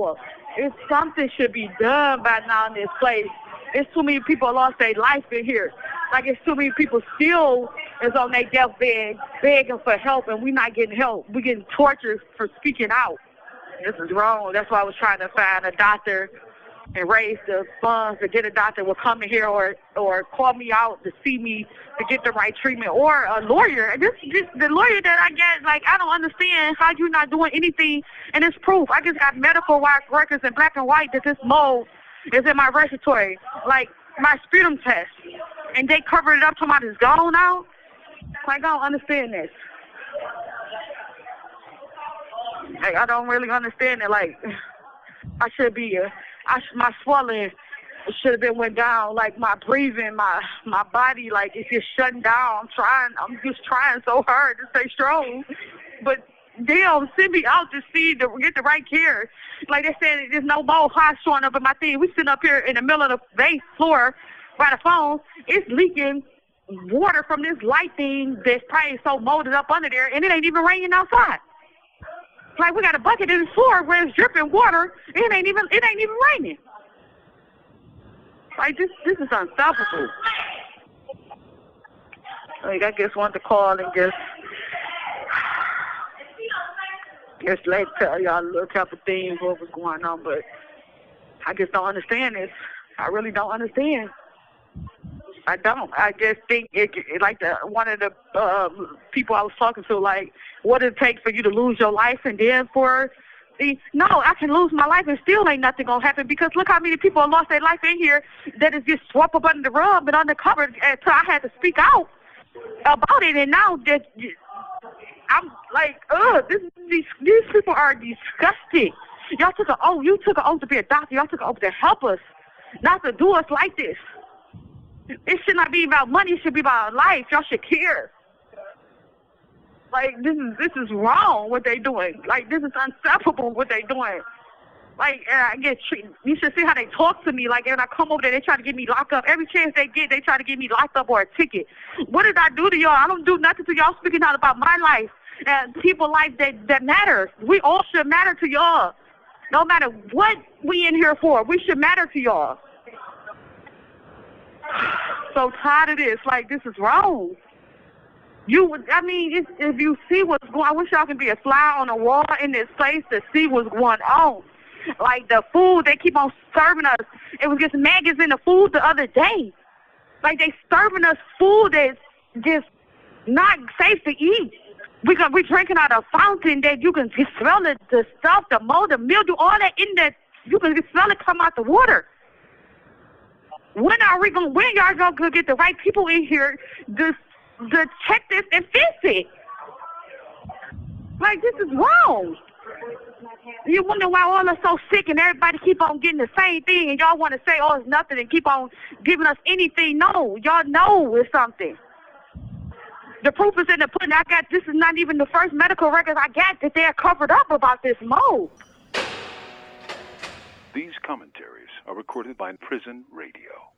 for. If something should be done by now in this place. It's too many people lost their life in here. Like it's too many people still is on their deathbed begging for help, and we're not getting help. We're getting tortured for speaking out. This is wrong. That's why I was trying to find a doctor and raise the funds to get a doctor will come in here or or call me out to see me to get the right treatment or a lawyer. This this the lawyer that I get like I don't understand how you're not doing anything and it's proof. I just got medical records in black and white that this mold is in my respiratory. Like my sputum test. And they covered it up about it's gone now. Like I don't understand this. Like I don't really understand it. Like I should be uh, I my swelling should have been went down. Like my breathing, my my body, like it's just shutting down. I'm trying. I'm just trying so hard to stay strong, but damn, send me out to see to get the right care. Like they said, there's no more hot showing up in my thing. We sitting up here in the middle of the base floor by the phone. It's leaking water from this light thing that's probably so molded up under there, and it ain't even raining outside. Like we got a bucket in the floor where it's dripping water. It ain't even it ain't even raining. Like this this is unstoppable. Like I just want to call and just just let tell y'all a little couple things what was going on, but I just don't understand this. I really don't understand. I don't. I just think it, like the one of the uh, people I was talking to, like, what it take for you to lose your life, and then for the no, I can lose my life and still ain't nothing gonna happen because look how many people have lost their life in here that is just swept up under the rug and undercover until I had to speak out about it, and now that I'm like, ugh, this, these these people are disgusting. Y'all took an oath. You took an oath to be a doctor. Y'all took an oath to help us, not to do us like this. It should not be about money. It should be about life. Y'all should care. Like this is this is wrong what they doing. Like this is unstoppable what they doing. Like I get treated. You should see how they talk to me. Like when I come over there, they try to get me locked up. Every chance they get, they try to get me locked up or a ticket. What did I do to y'all? I don't do nothing to y'all. Speaking out about my life and people life that that matters. We all should matter to y'all. No matter what we in here for, we should matter to y'all so tired of this. Like this is wrong. You I mean, if, you see what's going, I wish y'all can be a fly on the wall in this place to see what's going on. Like the food they keep on serving us. It was just maggots in the food the other day. Like they serving us food that's just not safe to eat. We got we drinking out of a fountain that you can smell the, the stuff, the mold, the mildew, all that in that you can smell it come out the water. When are we going? When y'all gonna get the right people in here to to check this and fix it? Like this is wrong. You wonder why all us so sick and everybody keep on getting the same thing and y'all want to say oh it's nothing and keep on giving us anything. No, y'all know it's something. The proof is in the pudding. I got this is not even the first medical records I got that they're covered up about this mold. These commentaries are recorded by Prison Radio.